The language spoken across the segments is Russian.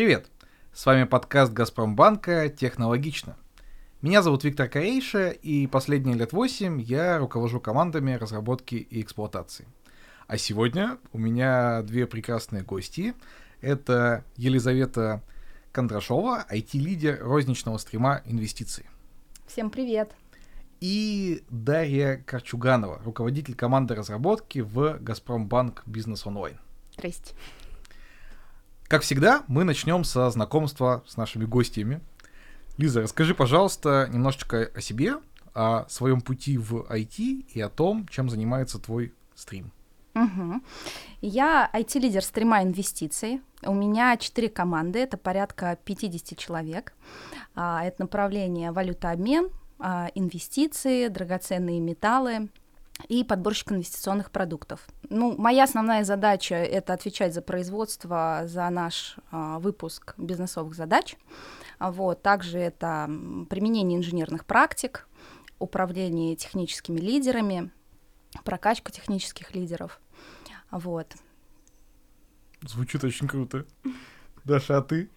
Привет! С вами подкаст «Газпромбанка. Технологично». Меня зовут Виктор Корейша, и последние лет восемь я руковожу командами разработки и эксплуатации. А сегодня у меня две прекрасные гости. Это Елизавета Кондрашова, IT-лидер розничного стрима инвестиций. Всем привет! И Дарья Корчуганова, руководитель команды разработки в «Газпромбанк Бизнес Онлайн». Здрасте. Как всегда, мы начнем со знакомства с нашими гостями. Лиза, расскажи, пожалуйста, немножечко о себе, о своем пути в IT и о том, чем занимается твой стрим. Угу. Я IT-лидер стрима инвестиций. У меня четыре команды, это порядка 50 человек. А, это направление валютообмен, а, инвестиции, драгоценные металлы, и подборщик инвестиционных продуктов. Ну, моя основная задача — это отвечать за производство, за наш а, выпуск бизнесовых задач. Вот. Также это применение инженерных практик, управление техническими лидерами, прокачка технических лидеров. Вот. Звучит очень круто. Даша, а ты?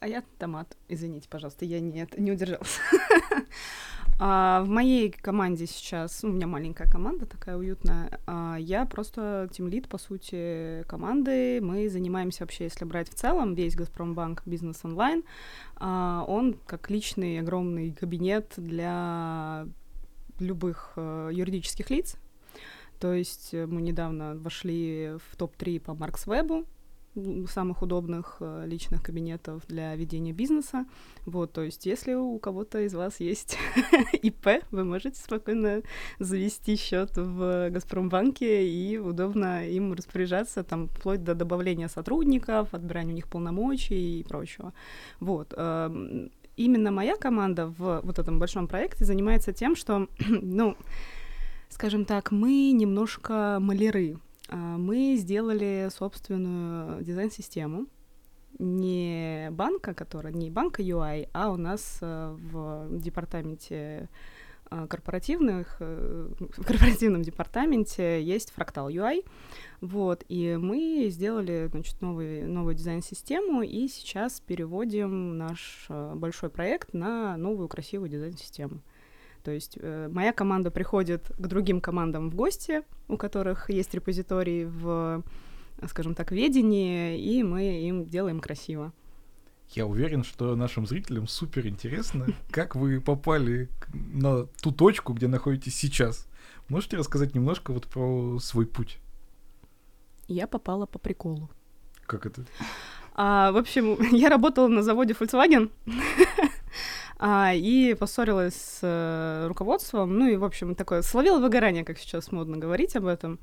А я томат. Извините, пожалуйста, я не, не удержалась. А, в моей команде сейчас, у меня маленькая команда такая уютная, а, я просто тимлид, по сути, команды. Мы занимаемся вообще, если брать в целом, весь Газпромбанк бизнес онлайн, а, он как личный огромный кабинет для любых э, юридических лиц. То есть мы недавно вошли в топ-3 по Марксвебу, самых удобных э, личных кабинетов для ведения бизнеса. Вот, то есть, если у кого-то из вас есть ИП, вы можете спокойно завести счет в Газпромбанке и удобно им распоряжаться, там, вплоть до добавления сотрудников, отбирания у них полномочий и прочего. Вот. Эм, именно моя команда в вот этом большом проекте занимается тем, что, ну, скажем так, мы немножко маляры мы сделали собственную дизайн-систему, не банка, которая не банка UI, а у нас э, в департаменте э, корпоративных, э, в корпоративном департаменте есть фрактал UI, вот, и мы сделали, значит, новый, новую дизайн-систему, и сейчас переводим наш большой проект на новую красивую дизайн-систему. То есть э, моя команда приходит к другим командам в гости, у которых есть репозиторий в, скажем так, ведении, и мы им делаем красиво. Я уверен, что нашим зрителям супер интересно, как вы попали на ту точку, где находитесь сейчас. Можете рассказать немножко вот про свой путь? Я попала по приколу. Как это? А, в общем, я работала на заводе Volkswagen. а, и поссорилась с э, руководством, ну и, в общем, такое, словила выгорание, как сейчас модно говорить об этом,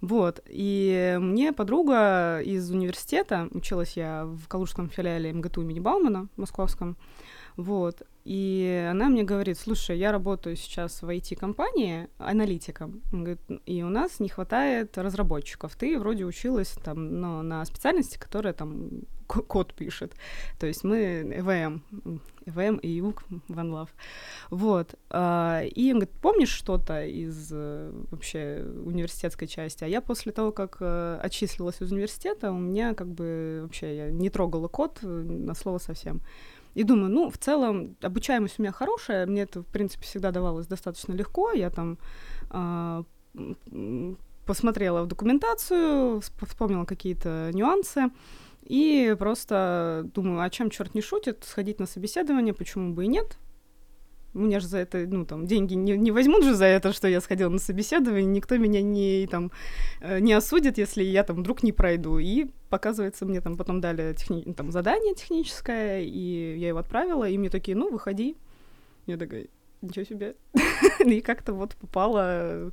вот, и мне подруга из университета, училась я в Калужском филиале МГТУ имени Баумана, московском, вот, и она мне говорит, слушай, я работаю сейчас в IT-компании аналитиком, и у нас не хватает разработчиков. Ты вроде училась там но на специальности, которая там код пишет. То есть мы EVM, EVM и ЮК, OneLove. Вот. А, и он говорит, помнишь что-то из э, вообще университетской части? А я после того, как э, отчислилась из университета, у меня как бы вообще я не трогала код э, на слово совсем. И думаю, ну, в целом, обучаемость у меня хорошая, мне это, в принципе, всегда давалось достаточно легко, я там э, посмотрела в документацию, вспомнила какие-то нюансы, и просто думаю, а чем черт не шутит, сходить на собеседование, почему бы и нет. Мне же за это, ну, там, деньги не, не возьмут же за это, что я сходила на собеседование, никто меня не, там, э, не осудит, если я, там, вдруг не пройду. И, показывается, мне там потом дали техни... там, задание техническое, и я его отправила, и мне такие, ну, выходи. Я такая, ничего себе. И как-то вот попала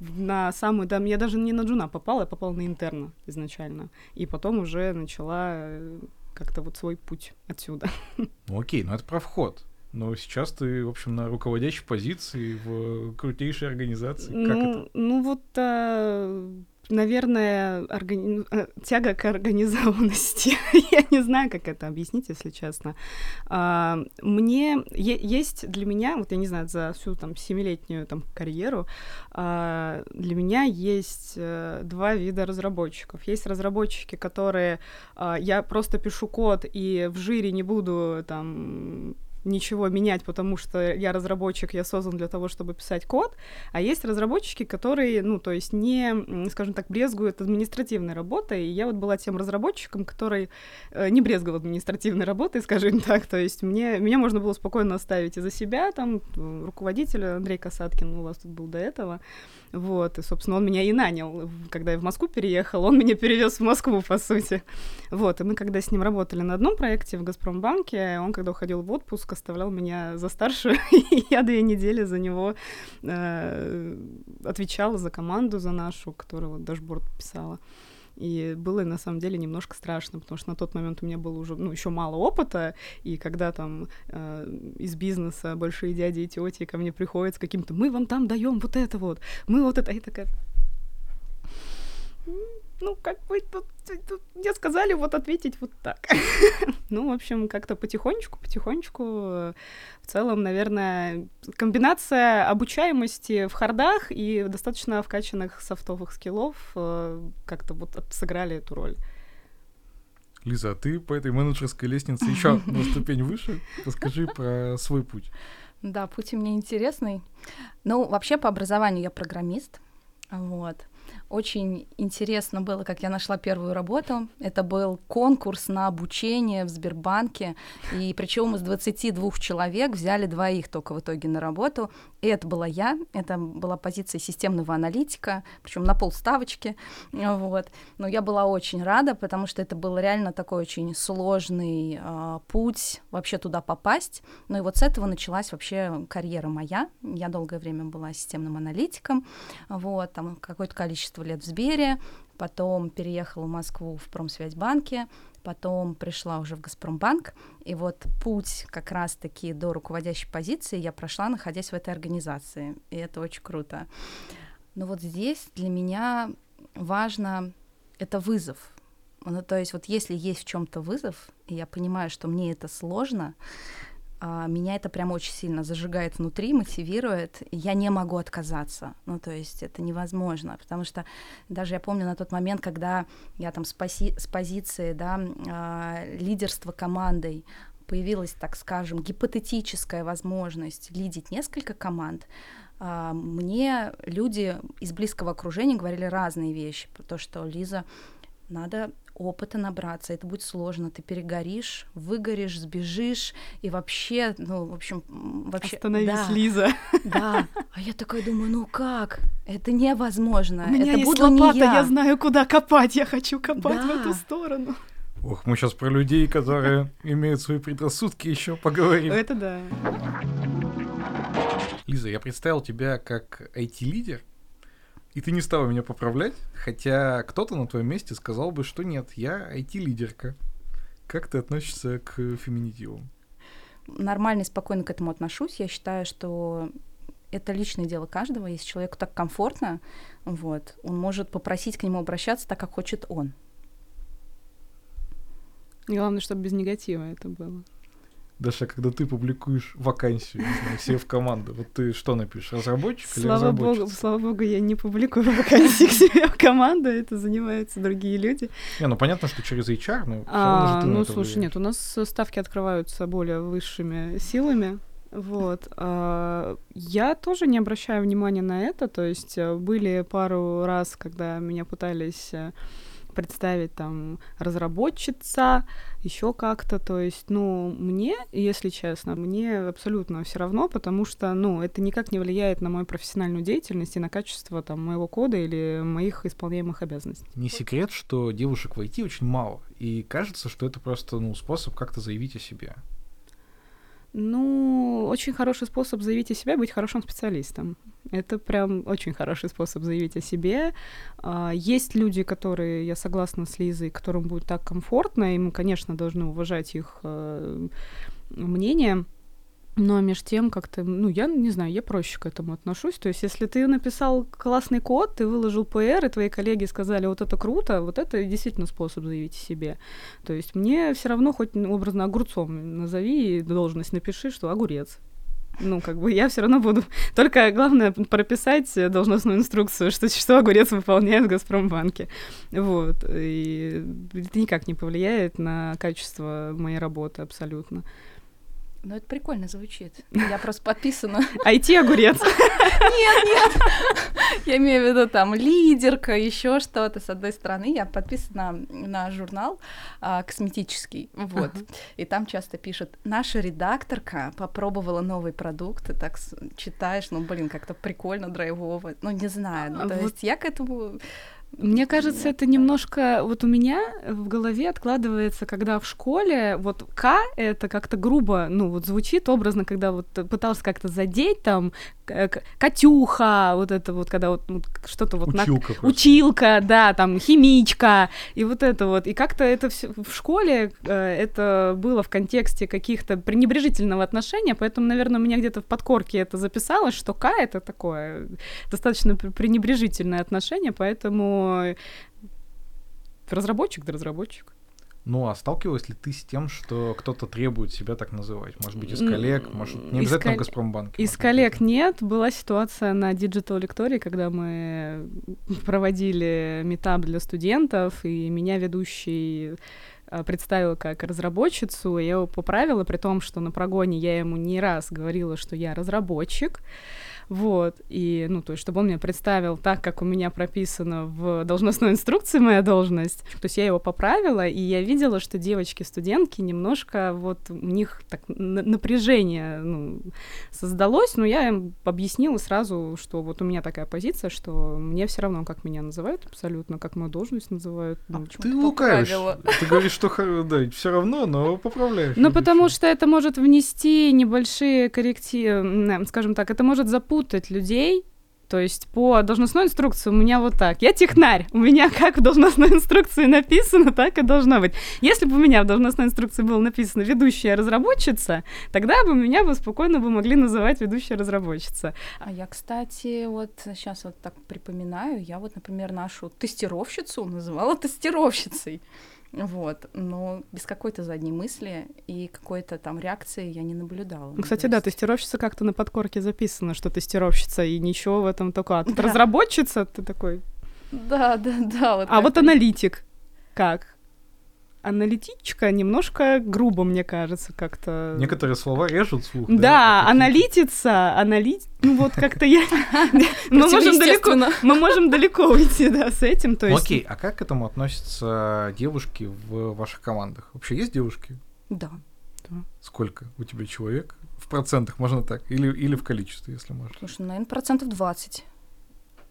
на самую, да, я даже не на джуна попала, я попала на интерна изначально. И потом уже начала э, как-то вот свой путь отсюда. Ну окей, ну это про вход. Но сейчас ты, в общем, на руководящей позиции в крутейшей организации. Ну, как это? ну вот а, наверное, органи... Э, тяга к организованности. Я не знаю, как это объяснить, если честно. А, мне есть для меня, вот я не знаю, за всю там семилетнюю там карьеру, а, для меня есть э, два вида разработчиков. Есть разработчики, которые а, я просто пишу код и в жире не буду там ничего менять, потому что я разработчик, я создан для того, чтобы писать код, а есть разработчики, которые, ну, то есть не, скажем так, брезгуют административной работой, и я вот была тем разработчиком, который э, не брезговал административной работой, скажем так, то есть мне, меня можно было спокойно оставить и за себя, там, руководитель Андрей Касаткин у вас тут был до этого, вот, и, собственно, он меня и нанял, когда я в Москву переехала, он меня перевез в Москву, по сути, вот, и мы когда с ним работали на одном проекте в Газпромбанке, он, когда уходил в отпуск, оставлял меня за старшую, и я две недели за него э, отвечала за команду, за нашу, которая вот дашборд писала. И было на самом деле немножко страшно, потому что на тот момент у меня было уже ну, еще мало опыта, и когда там э, из бизнеса большие дяди и тети ко мне приходят с каким-то мы вам там даем вот это вот, мы вот это, и такая ну, как бы тут, тут мне сказали вот ответить вот так. ну, в общем, как-то потихонечку, потихонечку, в целом, наверное, комбинация обучаемости в хардах и достаточно вкачанных софтовых скиллов э, как-то вот сыграли эту роль. Лиза, а ты по этой менеджерской лестнице еще на ступень выше? Расскажи про свой путь. Да, путь у меня интересный. Ну, вообще по образованию я программист. Вот. Очень интересно было, как я нашла первую работу. Это был конкурс на обучение в Сбербанке. И причем из 22 человек взяли двоих только в итоге на работу. И это была я, это была позиция системного аналитика, причем на полставочки. Вот. Но я была очень рада, потому что это был реально такой очень сложный э, путь вообще туда попасть. Ну и вот с этого началась вообще карьера моя. Я долгое время была системным аналитиком, вот, там какое-то количество лет в Сбере, потом переехала в Москву в Промсвязьбанке, потом пришла уже в Газпромбанк, и вот путь как раз-таки до руководящей позиции я прошла, находясь в этой организации, и это очень круто. Но вот здесь для меня важно это вызов. Ну, то есть вот если есть в чем-то вызов, и я понимаю, что мне это сложно, меня это прям очень сильно зажигает внутри, мотивирует. Я не могу отказаться. Ну, то есть это невозможно, потому что даже я помню на тот момент, когда я там с, пози с позиции да, э, лидерства командой появилась, так скажем, гипотетическая возможность лидить несколько команд, э, мне люди из близкого окружения говорили разные вещи. То, что Лиза, надо опыта набраться, это будет сложно, ты перегоришь, выгоришь, сбежишь, и вообще, ну, в общем, вообще... Остановись, да, Лиза. Да, а я такая думаю, ну как? Это невозможно. У меня это есть буду лопата, не я. я знаю, куда копать, я хочу копать да. в эту сторону. Ох, мы сейчас про людей, которые имеют свои предрассудки, еще поговорим. Это да. Лиза, я представил тебя как IT-лидер, и ты не стала меня поправлять, хотя кто-то на твоем месте сказал бы, что нет, я IT-лидерка. Как ты относишься к феминитивам? Нормально и спокойно к этому отношусь. Я считаю, что это личное дело каждого. Если человеку так комфортно, вот, он может попросить к нему обращаться так, как хочет он. Главное, чтобы без негатива это было. Даша, когда ты публикуешь вакансию, не знаю, себе в команду, вот ты что напишешь, разработчик слава или разработчик? Богу, слава богу, я не публикую вакансии к себе в команду, это занимаются другие люди. Не, ну понятно, что через HR, но а, Ну, слушай, влияешь. нет, у нас ставки открываются более высшими силами, вот. А, я тоже не обращаю внимания на это, то есть э, были пару раз, когда меня пытались э, представить там разработчица, еще как-то. То есть, ну, мне, если честно, мне абсолютно все равно, потому что, ну, это никак не влияет на мою профессиональную деятельность и на качество там моего кода или моих исполняемых обязанностей. Не секрет, что девушек в IT очень мало, и кажется, что это просто, ну, способ как-то заявить о себе. Ну, очень хороший способ заявить о себе быть хорошим специалистом. Это прям очень хороший способ заявить о себе. А, есть люди, которые, я согласна с Лизой, которым будет так комфортно, и мы, конечно, должны уважать их э, мнение. но между тем как-то, ну, я не знаю, я проще к этому отношусь. То есть, если ты написал классный код, ты выложил PR, и твои коллеги сказали, вот это круто, вот это действительно способ заявить о себе. То есть, мне все равно хоть образно огурцом назови должность, напиши, что огурец. Ну, как бы я все равно буду. Только главное прописать должностную инструкцию, что, что огурец выполняет в Газпромбанке. Вот. И это никак не повлияет на качество моей работы абсолютно. Ну, это прикольно звучит. Я просто подписана. IT-огурец. Нет, нет. Я имею в виду там лидерка, еще что-то. С одной стороны, я подписана на журнал а, косметический. Вот. И там часто пишут, наша редакторка попробовала новый продукт, и так читаешь, ну, блин, как-то прикольно, драйвово. Ну, не знаю. Ну, то есть я к этому мне кажется, это немножко вот у меня в голове откладывается, когда в школе вот К это как-то грубо, ну вот звучит образно, когда вот пытался как-то задеть там Катюха, вот это вот, когда вот ну, что-то вот училка, на... училка, да, там химичка и вот это вот, и как-то это все в школе э, это было в контексте каких-то пренебрежительного отношения, поэтому, наверное, у меня где-то в подкорке это записалось, что К это такое достаточно пренебрежительное отношение, поэтому разработчик да разработчик. Ну, а сталкивалась ли ты с тем, что кто-то требует себя так называть? Может быть, из коллег, может, не обязательно кол... в Газпромбанке? Из коллег быть. нет. Была ситуация на Digital Lectory, когда мы проводили метап для студентов, и меня ведущий а, представила как разработчицу, я его поправила, при том, что на прогоне я ему не раз говорила, что я разработчик, вот, и, ну, то есть, чтобы он меня представил так, как у меня прописано в должностной инструкции моя должность, то есть я его поправила, и я видела, что девочки-студентки немножко, вот, у них так напряжение, ну, создалось, но я им объяснила сразу, что вот у меня такая позиция, что мне все равно, как меня называют абсолютно, как мою должность называют. Ну, а ты лукавишь. Ты говоришь, что да, все равно, но поправляешь. Ну, потому что это может внести небольшие коррективы, скажем так, это может запутать путать людей, то есть по должностной инструкции у меня вот так. Я технарь. У меня как в должностной инструкции написано, так и должно быть. Если бы у меня в должностной инструкции было написано «ведущая разработчица», тогда бы меня бы спокойно бы могли называть «ведущая разработчица». А я, кстати, вот сейчас вот так припоминаю, я вот, например, нашу тестировщицу называла тестировщицей. Вот, но без какой-то задней мысли и какой-то там реакции я не наблюдала. Ну, кстати, да, тестировщица как-то на подкорке записано, что тестировщица, и ничего в этом только. А тут да. разработчица, ты такой. Да, да, да. Вот а вот аналитик. Как? Аналитичка немножко грубо, мне кажется, как-то. Некоторые слова режут слух. Да, да аналитица, аналит, ну вот как-то я. Мы можем далеко, мы можем далеко уйти, да, с этим. То есть. Окей, а как к этому относятся девушки в ваших командах? Вообще есть девушки? Да. Сколько у тебя человек? В процентах можно так? Или, или в количестве, если можно? Слушай, наверное, процентов 20.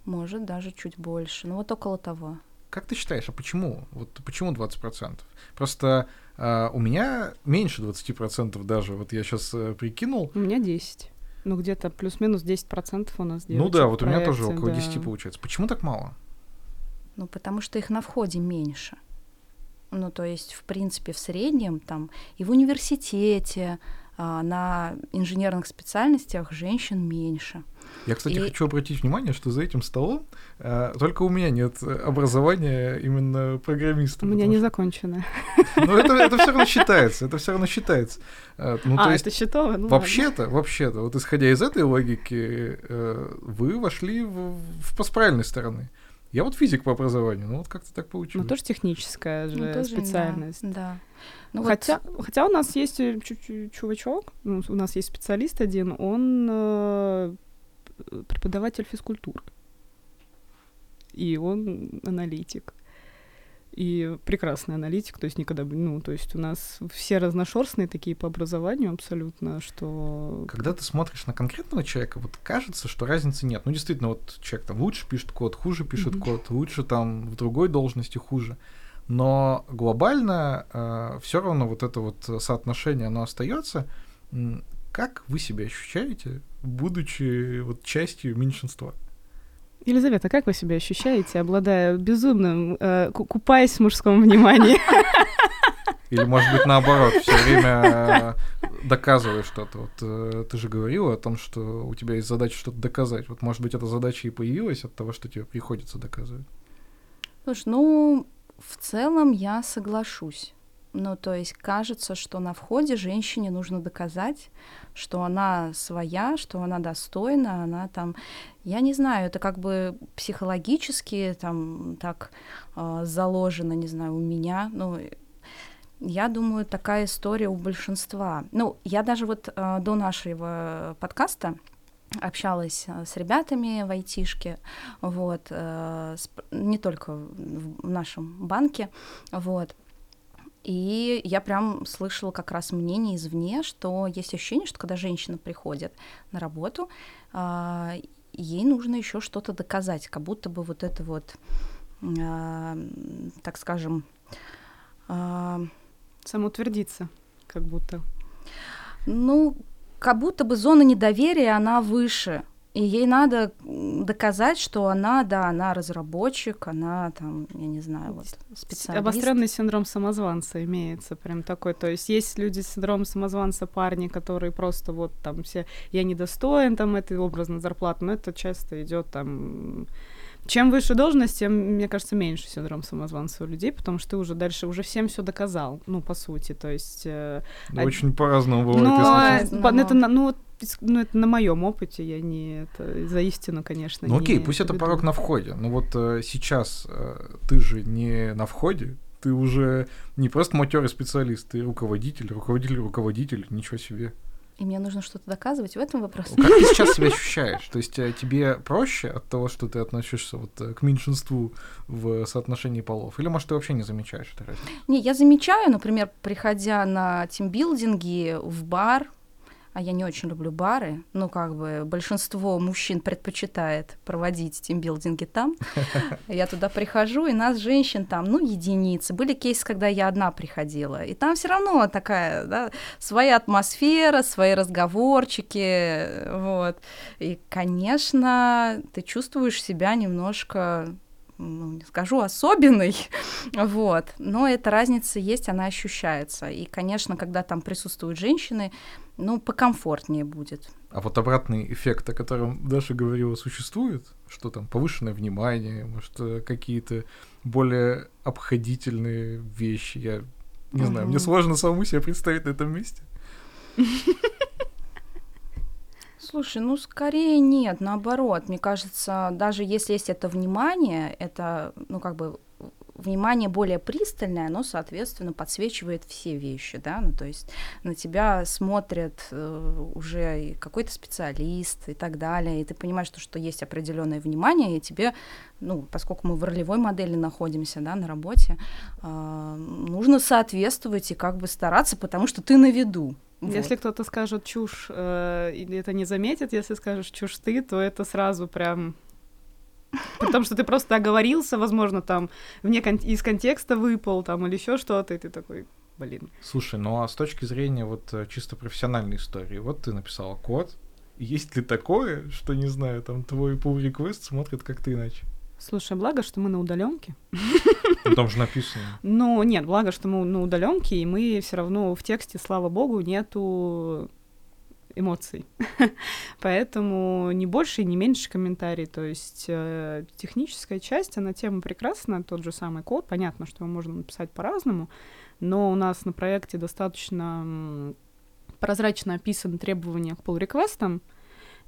Может, даже чуть больше. Ну, вот около того. Как ты считаешь, а почему? Вот почему 20%? Просто э, у меня меньше 20% даже. Вот я сейчас э, прикинул. У меня 10. Ну, где-то плюс-минус 10% у нас Ну да, вот у меня тоже около да. 10 получается. Почему так мало? Ну, потому что их на входе меньше. Ну, то есть, в принципе, в среднем там и в университете, на инженерных специальностях женщин меньше. Я, кстати, и... хочу обратить внимание, что за этим столом а, только у меня нет образования именно программиста. У меня не закончено. Ну, это, это все равно считается, это все равно считается. А, ну, а, есть, это счетово? Ну, вообще-то, вообще-то, вот исходя из этой логики, э, вы вошли в, в, с правильной стороны. Я вот физик по образованию, ну вот как-то так получилось. Ну тоже техническая же ну, специальность. Да. да. Ну, хотя, вот... хотя у нас есть э, чувачок, ну, у нас есть специалист один, он э, преподаватель физкультуры. И он аналитик и прекрасный аналитик, то есть никогда, ну, то есть у нас все разношерстные такие по образованию абсолютно, что... Когда ты смотришь на конкретного человека, вот кажется, что разницы нет. Ну, действительно, вот человек там лучше пишет код, хуже пишет mm-hmm. код, лучше там в другой должности хуже. Но глобально э, все равно вот это вот соотношение, оно остается. Как вы себя ощущаете, будучи вот частью меньшинства? Елизавета, как вы себя ощущаете, обладая безумным, э, купаясь в мужском внимании? Или, может быть, наоборот, все время доказываешь что-то. Вот э, ты же говорила о том, что у тебя есть задача что-то доказать. Вот, может быть, эта задача и появилась от того, что тебе приходится доказывать. Слушай, ну, в целом я соглашусь. Ну, то есть кажется, что на входе женщине нужно доказать, что она своя, что она достойна, она там, я не знаю, это как бы психологически там так э, заложено, не знаю, у меня, ну, я думаю, такая история у большинства. Ну, я даже вот э, до нашего подкаста общалась э, с ребятами в айтишке, вот, э, не только в нашем банке, вот, и я прям слышала как раз мнение извне, что есть ощущение, что когда женщина приходит на работу, э, ей нужно еще что-то доказать, как будто бы вот это вот, э, так скажем, э, самоутвердиться, как будто. Ну, как будто бы зона недоверия, она выше. И ей надо доказать, что она, да, она разработчик, она там, я не знаю, вот специалист. Обостренный синдром самозванца имеется прям такой. То есть есть люди с синдромом самозванца, парни, которые просто вот там все, я недостоин там этой образной зарплаты, но это часто идет там чем выше должность, тем, мне кажется, меньше синдром самозванца у людей, потому что ты уже дальше уже всем все доказал, ну, по сути, то есть... Э, ну, очень по-разному бывает. Ну, по, это, ну, ну, это на моем опыте, я не это за истину, конечно. Ну окей, пусть это веду. порог на входе. Но вот э, сейчас э, ты же не на входе, ты уже не просто матерый специалист, ты руководитель, руководитель, руководитель, ничего себе и мне нужно что-то доказывать в этом вопросе. Как ты сейчас себя ощущаешь? То есть э, тебе проще от того, что ты относишься вот э, к меньшинству в соотношении полов? Или, может, ты вообще не замечаешь это разницу? Не, я замечаю, например, приходя на тимбилдинги в бар, а я не очень люблю бары, ну, как бы большинство мужчин предпочитает проводить тимбилдинги там. Я туда прихожу, и нас, женщин, там, ну, единицы. Были кейсы, когда я одна приходила, и там все равно такая, да, своя атмосфера, свои разговорчики, вот. И, конечно, ты чувствуешь себя немножко ну, не скажу особенный, вот, но эта разница есть, она ощущается. И, конечно, когда там присутствуют женщины, ну, покомфортнее будет. А вот обратный эффект, о котором Даша говорила, существует? Что там, повышенное внимание, может, э, какие-то более обходительные вещи? Я не угу. знаю, мне сложно самому себе представить на этом месте. Слушай, ну скорее нет, наоборот. Мне кажется, даже если есть это внимание, это, ну как бы внимание более пристальное, оно, соответственно, подсвечивает все вещи, да, ну, то есть на тебя смотрит э, уже какой-то специалист и так далее, и ты понимаешь, что, что есть определенное внимание, и тебе, ну, поскольку мы в ролевой модели находимся, да, на работе, э, нужно соответствовать и как бы стараться, потому что ты на виду, вот. Если кто-то скажет чушь, э, или это не заметит, если скажешь чушь ты, то это сразу прям Потому что ты просто оговорился, возможно, там вне кон- из контекста выпал, там, или еще что-то, и ты такой, блин. Слушай, ну а с точки зрения вот э, чисто профессиональной истории, вот ты написал код, есть ли такое, что, не знаю, там твой pull request смотрит как-то иначе? Слушай, благо, что мы на удаленке. Ну, там же написано. Ну, нет, благо, что мы на удаленке, и мы все равно в тексте, слава богу, нету эмоций. Поэтому не больше и не меньше комментарий. То есть э, техническая часть, она тема прекрасна, тот же самый код. Понятно, что его можно написать по-разному, но у нас на проекте достаточно прозрачно описаны требования к pull-реквестам,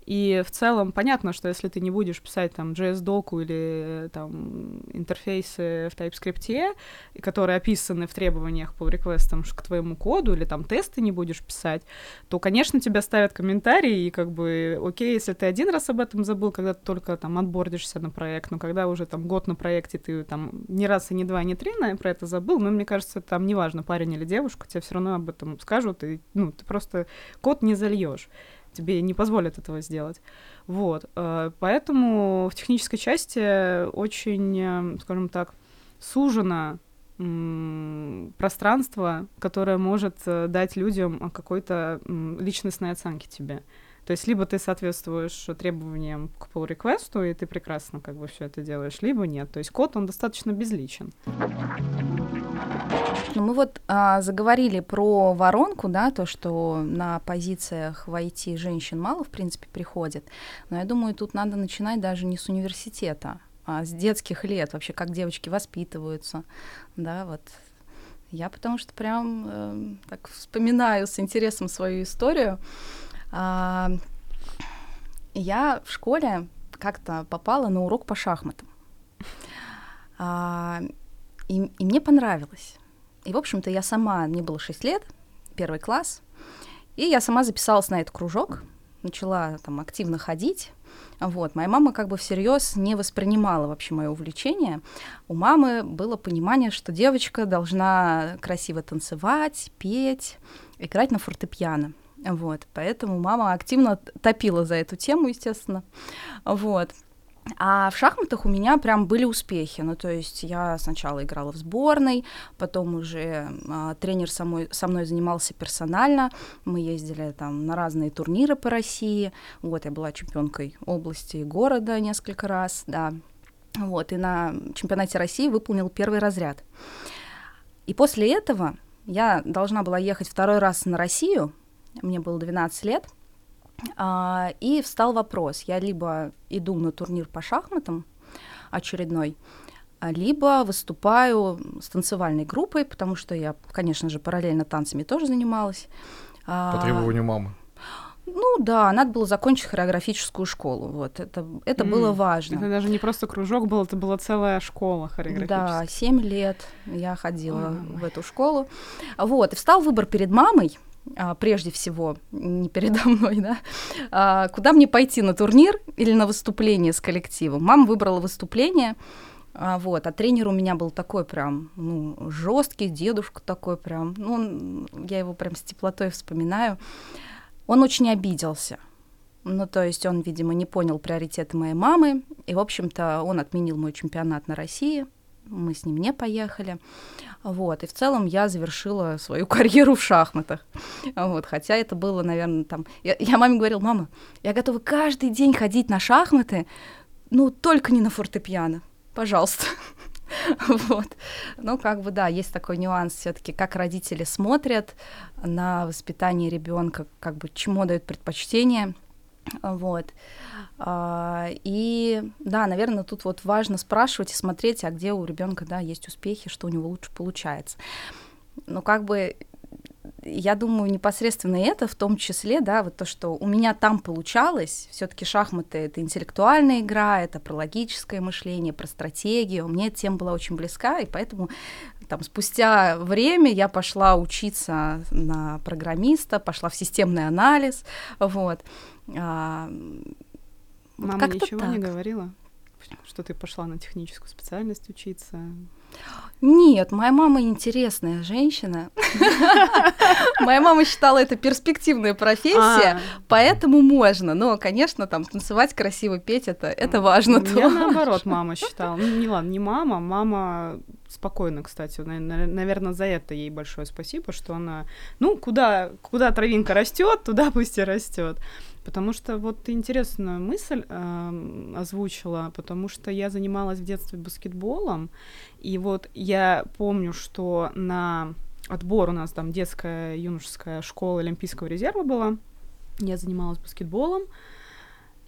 и в целом понятно, что если ты не будешь писать там JS-доку или там интерфейсы в TypeScript, которые описаны в требованиях по реквестам к твоему коду, или там тесты не будешь писать, то, конечно, тебя ставят комментарии, и как бы, окей, если ты один раз об этом забыл, когда ты только там отбордишься на проект, но когда уже там год на проекте ты там ни раз и не два, ни три на про это забыл, но мне кажется, там неважно, парень или девушка, тебе все равно об этом скажут, и ну, ты просто код не зальешь тебе не позволят этого сделать. Вот. Э, поэтому в технической части очень, э, скажем так, сужено пространство, которое может э, дать людям какой-то личностной оценки тебе. То есть либо ты соответствуешь требованиям к pull реквесту и ты прекрасно как бы все это делаешь, либо нет. То есть код, он достаточно безличен. Ну, мы вот а, заговорили про воронку, да, то, что на позициях в IT женщин мало, в принципе, приходит. Но я думаю, тут надо начинать даже не с университета, а с детских лет, вообще, как девочки воспитываются, да, вот. Я потому что прям э, так вспоминаю с интересом свою историю. А, я в школе как-то попала на урок по шахматам. А, и, и мне понравилось. И, в общем-то, я сама, мне было 6 лет, первый класс, и я сама записалась на этот кружок, начала там активно ходить. Вот. Моя мама как бы всерьез не воспринимала вообще мое увлечение. У мамы было понимание, что девочка должна красиво танцевать, петь, играть на фортепиано. Вот. Поэтому мама активно топила за эту тему, естественно. Вот. А в шахматах у меня прям были успехи. Ну, то есть я сначала играла в сборной, потом уже а, тренер со мной, со мной занимался персонально. Мы ездили там на разные турниры по России. Вот, я была чемпионкой области и города несколько раз, да. Вот, и на чемпионате России выполнил первый разряд. И после этого я должна была ехать второй раз на Россию. Мне было 12 лет — и встал вопрос, я либо иду на турнир по шахматам очередной, либо выступаю с танцевальной группой, потому что я, конечно же, параллельно танцами тоже занималась. А, по требованию мамы. Ну да, надо было закончить хореографическую школу. Вот это, это mm. было важно. Это даже не просто кружок был, это была целая школа хореографическая. Да, семь лет я ходила oh. в эту школу. Вот, и встал выбор перед мамой а, прежде всего, не передо мной, да, а, куда мне пойти, на турнир или на выступление с коллективом. Мама выбрала выступление, а, вот, а тренер у меня был такой прям, ну, жесткий, дедушка такой прям, ну, он, я его прям с теплотой вспоминаю. Он очень обиделся. Ну, то есть он, видимо, не понял приоритеты моей мамы, и, в общем-то, он отменил мой чемпионат на России, мы с ним не поехали. Вот, и в целом я завершила свою карьеру в шахматах. Вот, хотя это было, наверное, там... Я, я маме говорила, мама, я готова каждый день ходить на шахматы, ну, только не на фортепиано, пожалуйста. Вот. Ну, как бы, да, есть такой нюанс все-таки, как родители смотрят на воспитание ребенка, как бы чему дают предпочтение. Вот. А, и да, наверное, тут вот важно спрашивать и смотреть, а где у ребенка, да, есть успехи, что у него лучше получается. Но как бы я думаю, непосредственно это, в том числе, да, вот то, что у меня там получалось, все-таки шахматы это интеллектуальная игра, это про логическое мышление, про стратегию. Мне эта тема была очень близка, и поэтому там спустя время я пошла учиться на программиста, пошла в системный анализ, вот. А, Мама ничего так. не говорила, что ты пошла на техническую специальность учиться? Нет, моя мама интересная женщина. Моя мама считала это перспективная профессия, а. поэтому можно. Но, конечно, там танцевать красиво, петь это это важно. Я наоборот мама считала. Ну, не ладно, не мама, мама спокойно, кстати. Наверное, за это ей большое спасибо, что она, ну, куда, куда травинка растет, туда пусть и растет. Потому что вот ты интересную мысль э, озвучила, потому что я занималась в детстве баскетболом, и вот я помню, что на отбор у нас там детская юношеская школа Олимпийского резерва была, я занималась баскетболом,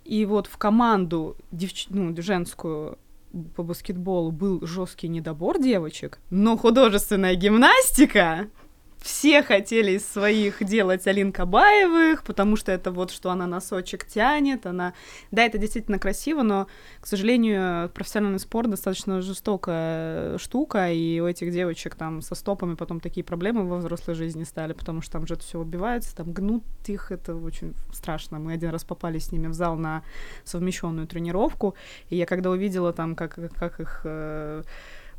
и вот в команду девч... ну, женскую по баскетболу был жесткий недобор девочек, но художественная гимнастика все хотели из своих делать Алин Кабаевых, потому что это вот, что она носочек тянет, она... Да, это действительно красиво, но, к сожалению, профессиональный спорт достаточно жестокая штука, и у этих девочек там со стопами потом такие проблемы во взрослой жизни стали, потому что там же это все убивается, там гнут их, это очень страшно. Мы один раз попали с ними в зал на совмещенную тренировку, и я когда увидела там, как, как их э,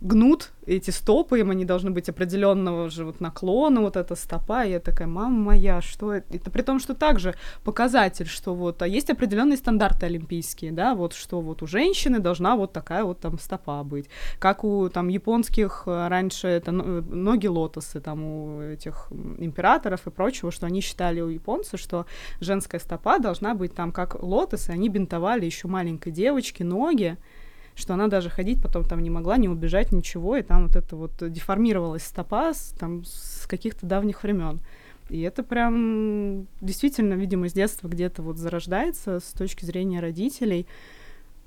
гнут эти стопы, им они должны быть определенного же вот наклона, вот эта стопа, и я такая, мама моя, что это? Это при том, что также показатель, что вот, а есть определенные стандарты олимпийские, да, вот что вот у женщины должна вот такая вот там стопа быть, как у там японских э, раньше это ноги лотосы, там у этих императоров и прочего, что они считали у японцев, что женская стопа должна быть там как лотосы, они бинтовали еще маленькой девочке ноги, что она даже ходить потом там не могла, не убежать, ничего, и там вот это вот деформировалась стопа с, там, с каких-то давних времен. И это прям действительно, видимо, с детства где-то вот зарождается с точки зрения родителей,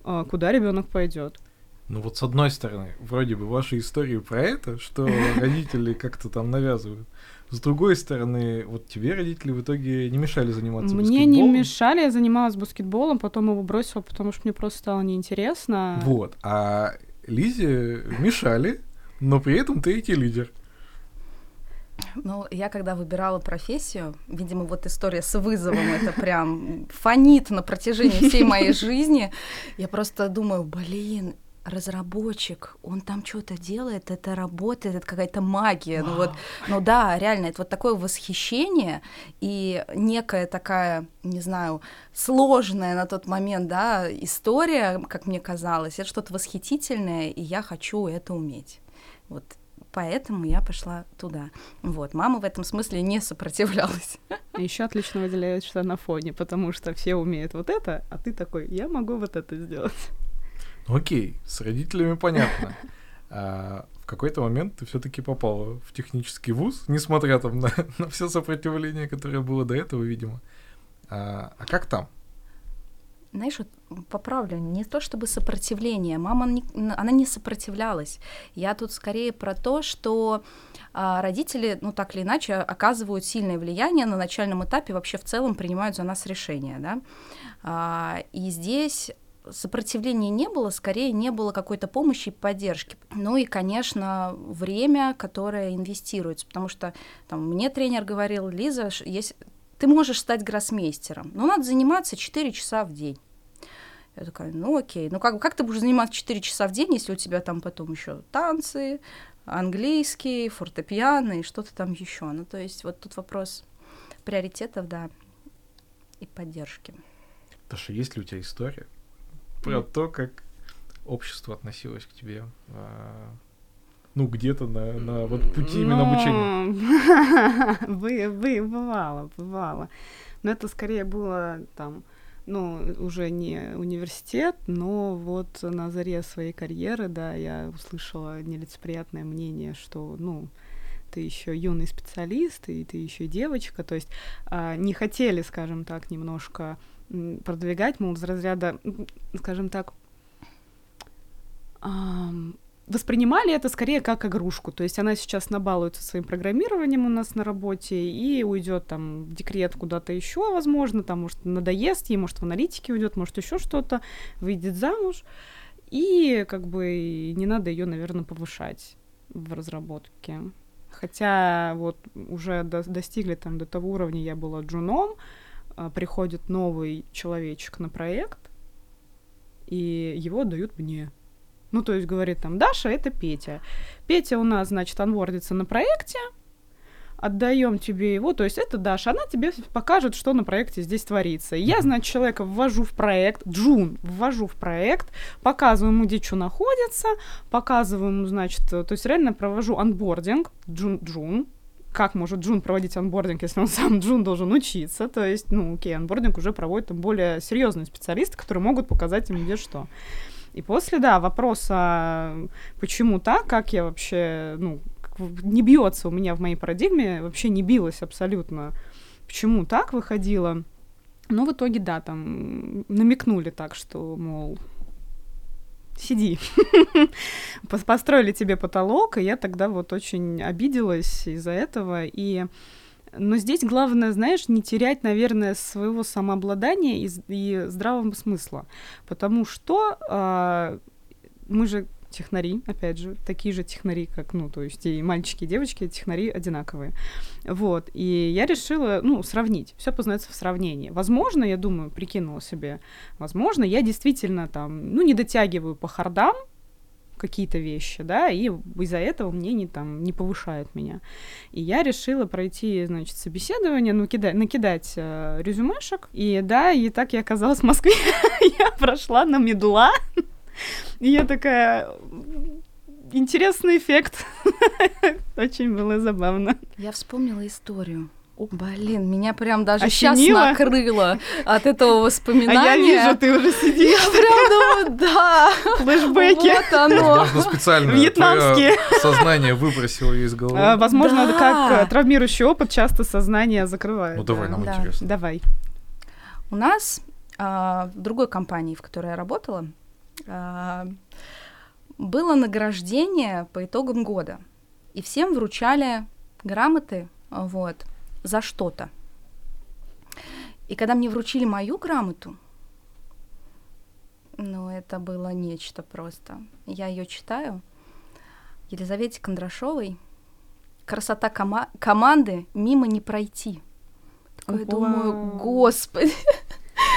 а, куда ребенок пойдет. Ну вот с одной стороны, вроде бы ваши истории про это, что родители как-то там навязывают. С другой стороны, вот тебе родители в итоге не мешали заниматься Мне не мешали, я занималась баскетболом, потом его бросила, потому что мне просто стало неинтересно. Вот, а Лизе мешали, но при этом ты эти лидер. Ну, я когда выбирала профессию, видимо, вот история с вызовом, это прям фонит на протяжении всей моей жизни. Я просто думаю, блин, разработчик, он там что-то делает, это работает, это какая-то магия. Wow. Ну вот, ну да, реально, это вот такое восхищение и некая такая, не знаю, сложная на тот момент, да, история, как мне казалось, это что-то восхитительное, и я хочу это уметь. Вот поэтому я пошла туда. Вот, мама в этом смысле не сопротивлялась. Еще отлично выделяется на фоне, потому что все умеют вот это, а ты такой, я могу вот это сделать. Окей, с родителями понятно. А в какой-то момент ты все-таки попала в технический вуз, несмотря там на, на все сопротивление, которое было до этого, видимо. А, а как там? знаешь, вот поправлю, не то чтобы сопротивление, мама, не, она не сопротивлялась. Я тут скорее про то, что а, родители, ну так или иначе, оказывают сильное влияние на начальном этапе, вообще в целом принимают за нас решения, да. А, и здесь сопротивления не было, скорее не было какой-то помощи и поддержки. Ну и, конечно, время, которое инвестируется, потому что там, мне тренер говорил, Лиза, есть, ты можешь стать гроссмейстером, но надо заниматься 4 часа в день. Я такая, ну окей, ну как, как ты будешь заниматься 4 часа в день, если у тебя там потом еще танцы, английский, фортепиано и что-то там еще. Ну то есть вот тут вопрос приоритетов, да, и поддержки. Таша, есть ли у тебя история про то, как общество относилось к тебе. А, ну, где-то на, на вот пути именно обучения. Вы, вы, бывало, бывало. Но это скорее было там, ну, уже не университет, но вот на заре своей карьеры, да, я услышала нелицеприятное мнение, что, ну, ты еще юный специалист, и ты еще девочка, то есть а, не хотели, скажем так, немножко продвигать, мол, из разряда, скажем так, воспринимали это скорее как игрушку. То есть она сейчас набалуется своим программированием у нас на работе и уйдет там в декрет куда-то еще, возможно, там, может, надоест ей, может, в аналитике уйдет, может, еще что-то, выйдет замуж. И как бы не надо ее, наверное, повышать в разработке. Хотя вот уже до, достигли там до того уровня, я была джуном, приходит новый человечек на проект, и его дают мне. Ну, то есть говорит там, Даша, это Петя. Петя у нас, значит, анвордится на проекте, отдаем тебе его, то есть это Даша, она тебе покажет, что на проекте здесь творится. И я, значит, человека ввожу в проект, Джун, ввожу в проект, показываю ему, где что находится, показываю ему, значит, то есть реально провожу onboarding, Джун, Джун, как может Джун проводить onboarding, если он сам Джун должен учиться. То есть, ну, окей, onboarding уже проводят там более серьезные специалисты, которые могут показать ему где что. И после, да, вопроса, почему так, как я вообще, ну, не бьется у меня в моей парадигме, вообще не билась абсолютно, почему так выходило. Но в итоге, да, там намекнули так, что, мол, сиди. Построили тебе потолок, и я тогда вот очень обиделась из-за этого. И но здесь главное, знаешь, не терять, наверное, своего самообладания и, и здравого смысла. Потому что э, мы же технари, опять же, такие же технари, как, ну, то есть и мальчики, и девочки, технари одинаковые. Вот, и я решила, ну, сравнить, все познается в сравнении. Возможно, я думаю, прикинула себе, возможно, я действительно там, ну, не дотягиваю по хардам, какие-то вещи, да, и из-за этого мнение там не повышает меня. И я решила пройти, значит, собеседование, ну, кидать, накидать э, резюмешек, и да, и так я оказалась в Москве, я прошла на медла, и я такая, интересный эффект. Очень было забавно. Я вспомнила историю. Блин, меня прям даже Осенило? сейчас накрыло от этого А воспоминания. я вижу, ты уже сидишь. Я прям думаю, да. Флэшбэки. Вот оно. Возможно, специально Вьетнамские. сознание выбросило ее из А, головы. Возможно, Да. как э, травмирующий опыт часто сознание закрывает. Ну давай, да. нам Да. интересно. Давай. У нас а, в другой компании, в которой я работала, а, было награждение по итогам года. И всем вручали грамоты а, вот, за что-то. И когда мне вручили мою грамоту, ну, это было нечто просто. Я ее читаю. Елизавете Кондрашовой «Красота кома- команды мимо не пройти». Такое думаю, господи,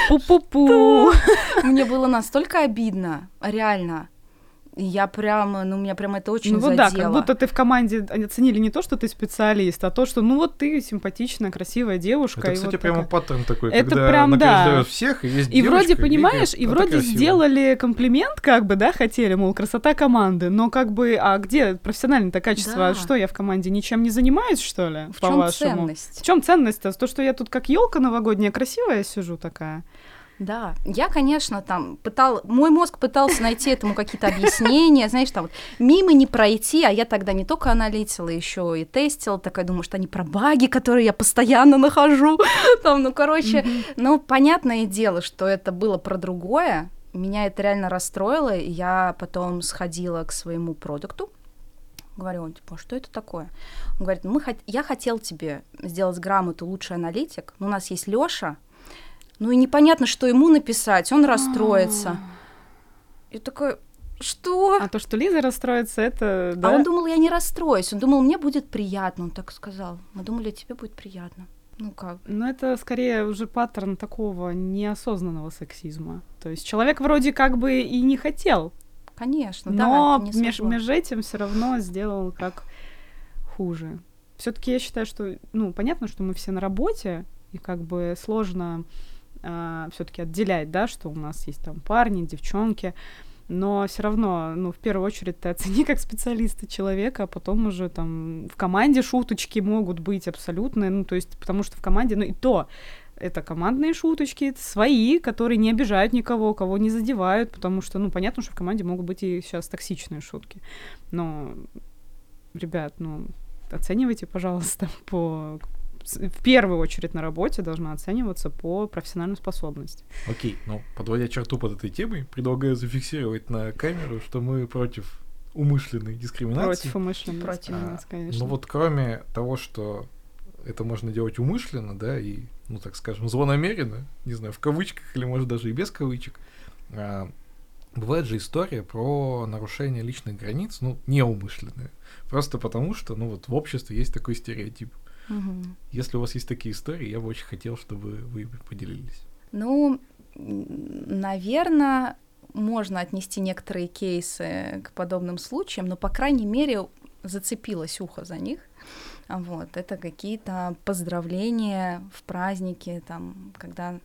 Пу-пу-пу. мне было настолько обидно, реально. Я прямо, ну, меня прям это очень Ну вот да, задело. как будто ты в команде они оценили не то, что ты специалист, а то, что ну вот ты симпатичная, красивая девушка. Это, кстати, вот прямо такая. паттерн такой, Это когда прям, да. всех, и есть И вроде, девочка, понимаешь, и вроде сделали комплимент, как бы, да, хотели, мол, красота команды, но как бы, а где профессиональное-то качество? Да. Что, я в команде ничем не занимаюсь, что ли, В чем по-вашему? ценность? В чем ценность-то? То, что я тут как елка новогодняя красивая сижу такая. Да, я, конечно, там пытал, мой мозг пытался найти этому какие-то объяснения, знаешь, там вот мимо не пройти, а я тогда не только аналитила, еще и тестила, такая думаю, что они про баги, которые я постоянно нахожу, там, ну, короче, ну, понятное дело, что это было про другое, меня это реально расстроило, и я потом сходила к своему продукту, говорю, типа, «А что это такое? Он говорит, ну, мы хот- я хотел тебе сделать грамоту лучший аналитик, но у нас есть Лёша, ну и непонятно, что ему написать, он расстроится. И такой, что? А то, что Лиза расстроится, это, да? А он думал, я не расстроюсь. Он думал, мне будет приятно, он так сказал. Мы думали, тебе будет приятно. Ну как? Ну, это скорее уже паттерн такого неосознанного сексизма. То есть человек вроде как бы и не хотел, Конечно, да, но это не меж, меж этим все равно сделал как хуже. Все-таки я считаю, что, ну, понятно, что мы все на работе, и как бы сложно все-таки отделять, да, что у нас есть там парни, девчонки, но все равно, ну, в первую очередь ты оцени как специалиста человека, а потом уже там в команде шуточки могут быть абсолютно, ну, то есть, потому что в команде, ну, и то, это командные шуточки, это свои, которые не обижают никого, кого не задевают, потому что, ну, понятно, что в команде могут быть и сейчас токсичные шутки. Но, ребят, ну, оценивайте, пожалуйста, по... В первую очередь на работе должна оцениваться по профессиональной способности. Окей, ну, подводя черту под этой темой, предлагаю зафиксировать на камеру, что мы против умышленной дискриминации. Против умышленности. Против. у нас, конечно. Ну вот кроме того, что это можно делать умышленно, да, и, ну так скажем, злонамеренно, не знаю, в кавычках или может даже и без кавычек, а, бывает же история про нарушение личных границ, ну, неумышленное. Просто потому, что, ну вот в обществе есть такой стереотип. Мгм. Если у вас есть такие истории, я бы очень хотел, чтобы вы поделились. Ну, наверное, можно отнести некоторые кейсы к подобным случаям, но, по крайней мере, зацепилось ухо за них. Вот, это какие-то поздравления в празднике, там, когда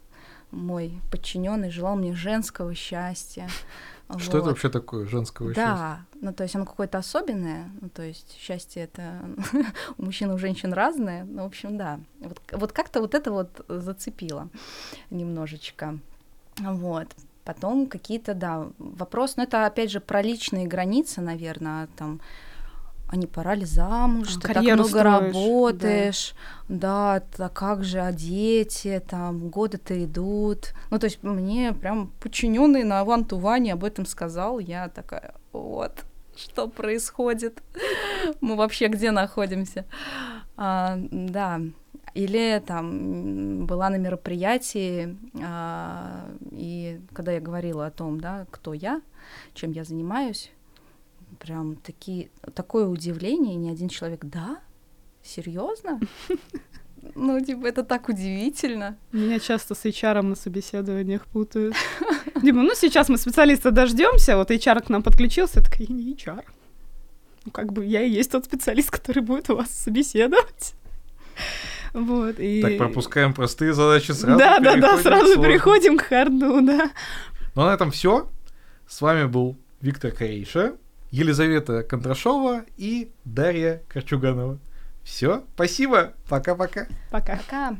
мой подчиненный желал мне женского счастья. Что это Вот. вообще такое женского счастья? Да, ну то есть оно какое-то особенное, ну то есть счастье это у мужчин и у женщин разное, ну в общем да, вот, вот как-то вот это вот зацепило немножечко, вот. Потом какие-то, да, вопросы, но это опять же про личные границы, наверное, там, а не пора ли замуж, А, ты так много строишь, да. работаешь, да, а как же, а дети, там, годы-то идут. Ну, то есть мне прям подчиненный на авантуване об этом сказал, я такая, вот, что происходит, мы вообще где находимся. А, да, или там была на мероприятии, а, и когда я говорила о том, да, кто я, чем я занимаюсь, прям такие, такое удивление, и ни один человек, да, серьезно? Ну, типа, это так удивительно. Меня часто с HR на собеседованиях путают. Дима, ну сейчас мы специалиста дождемся, вот HR к нам подключился, я такая, я не HR. Ну, как бы я и есть тот специалист, который будет у вас собеседовать. Вот, и... Так, пропускаем простые задачи сразу. Да, да, да, переходим к сразу сложным. переходим к харду, да. Ну, а на этом все. С вами был Виктор Корейша, Елизавета Кондрашова и Дарья Корчуганова. Все, спасибо, пока-пока. Пока. Пока.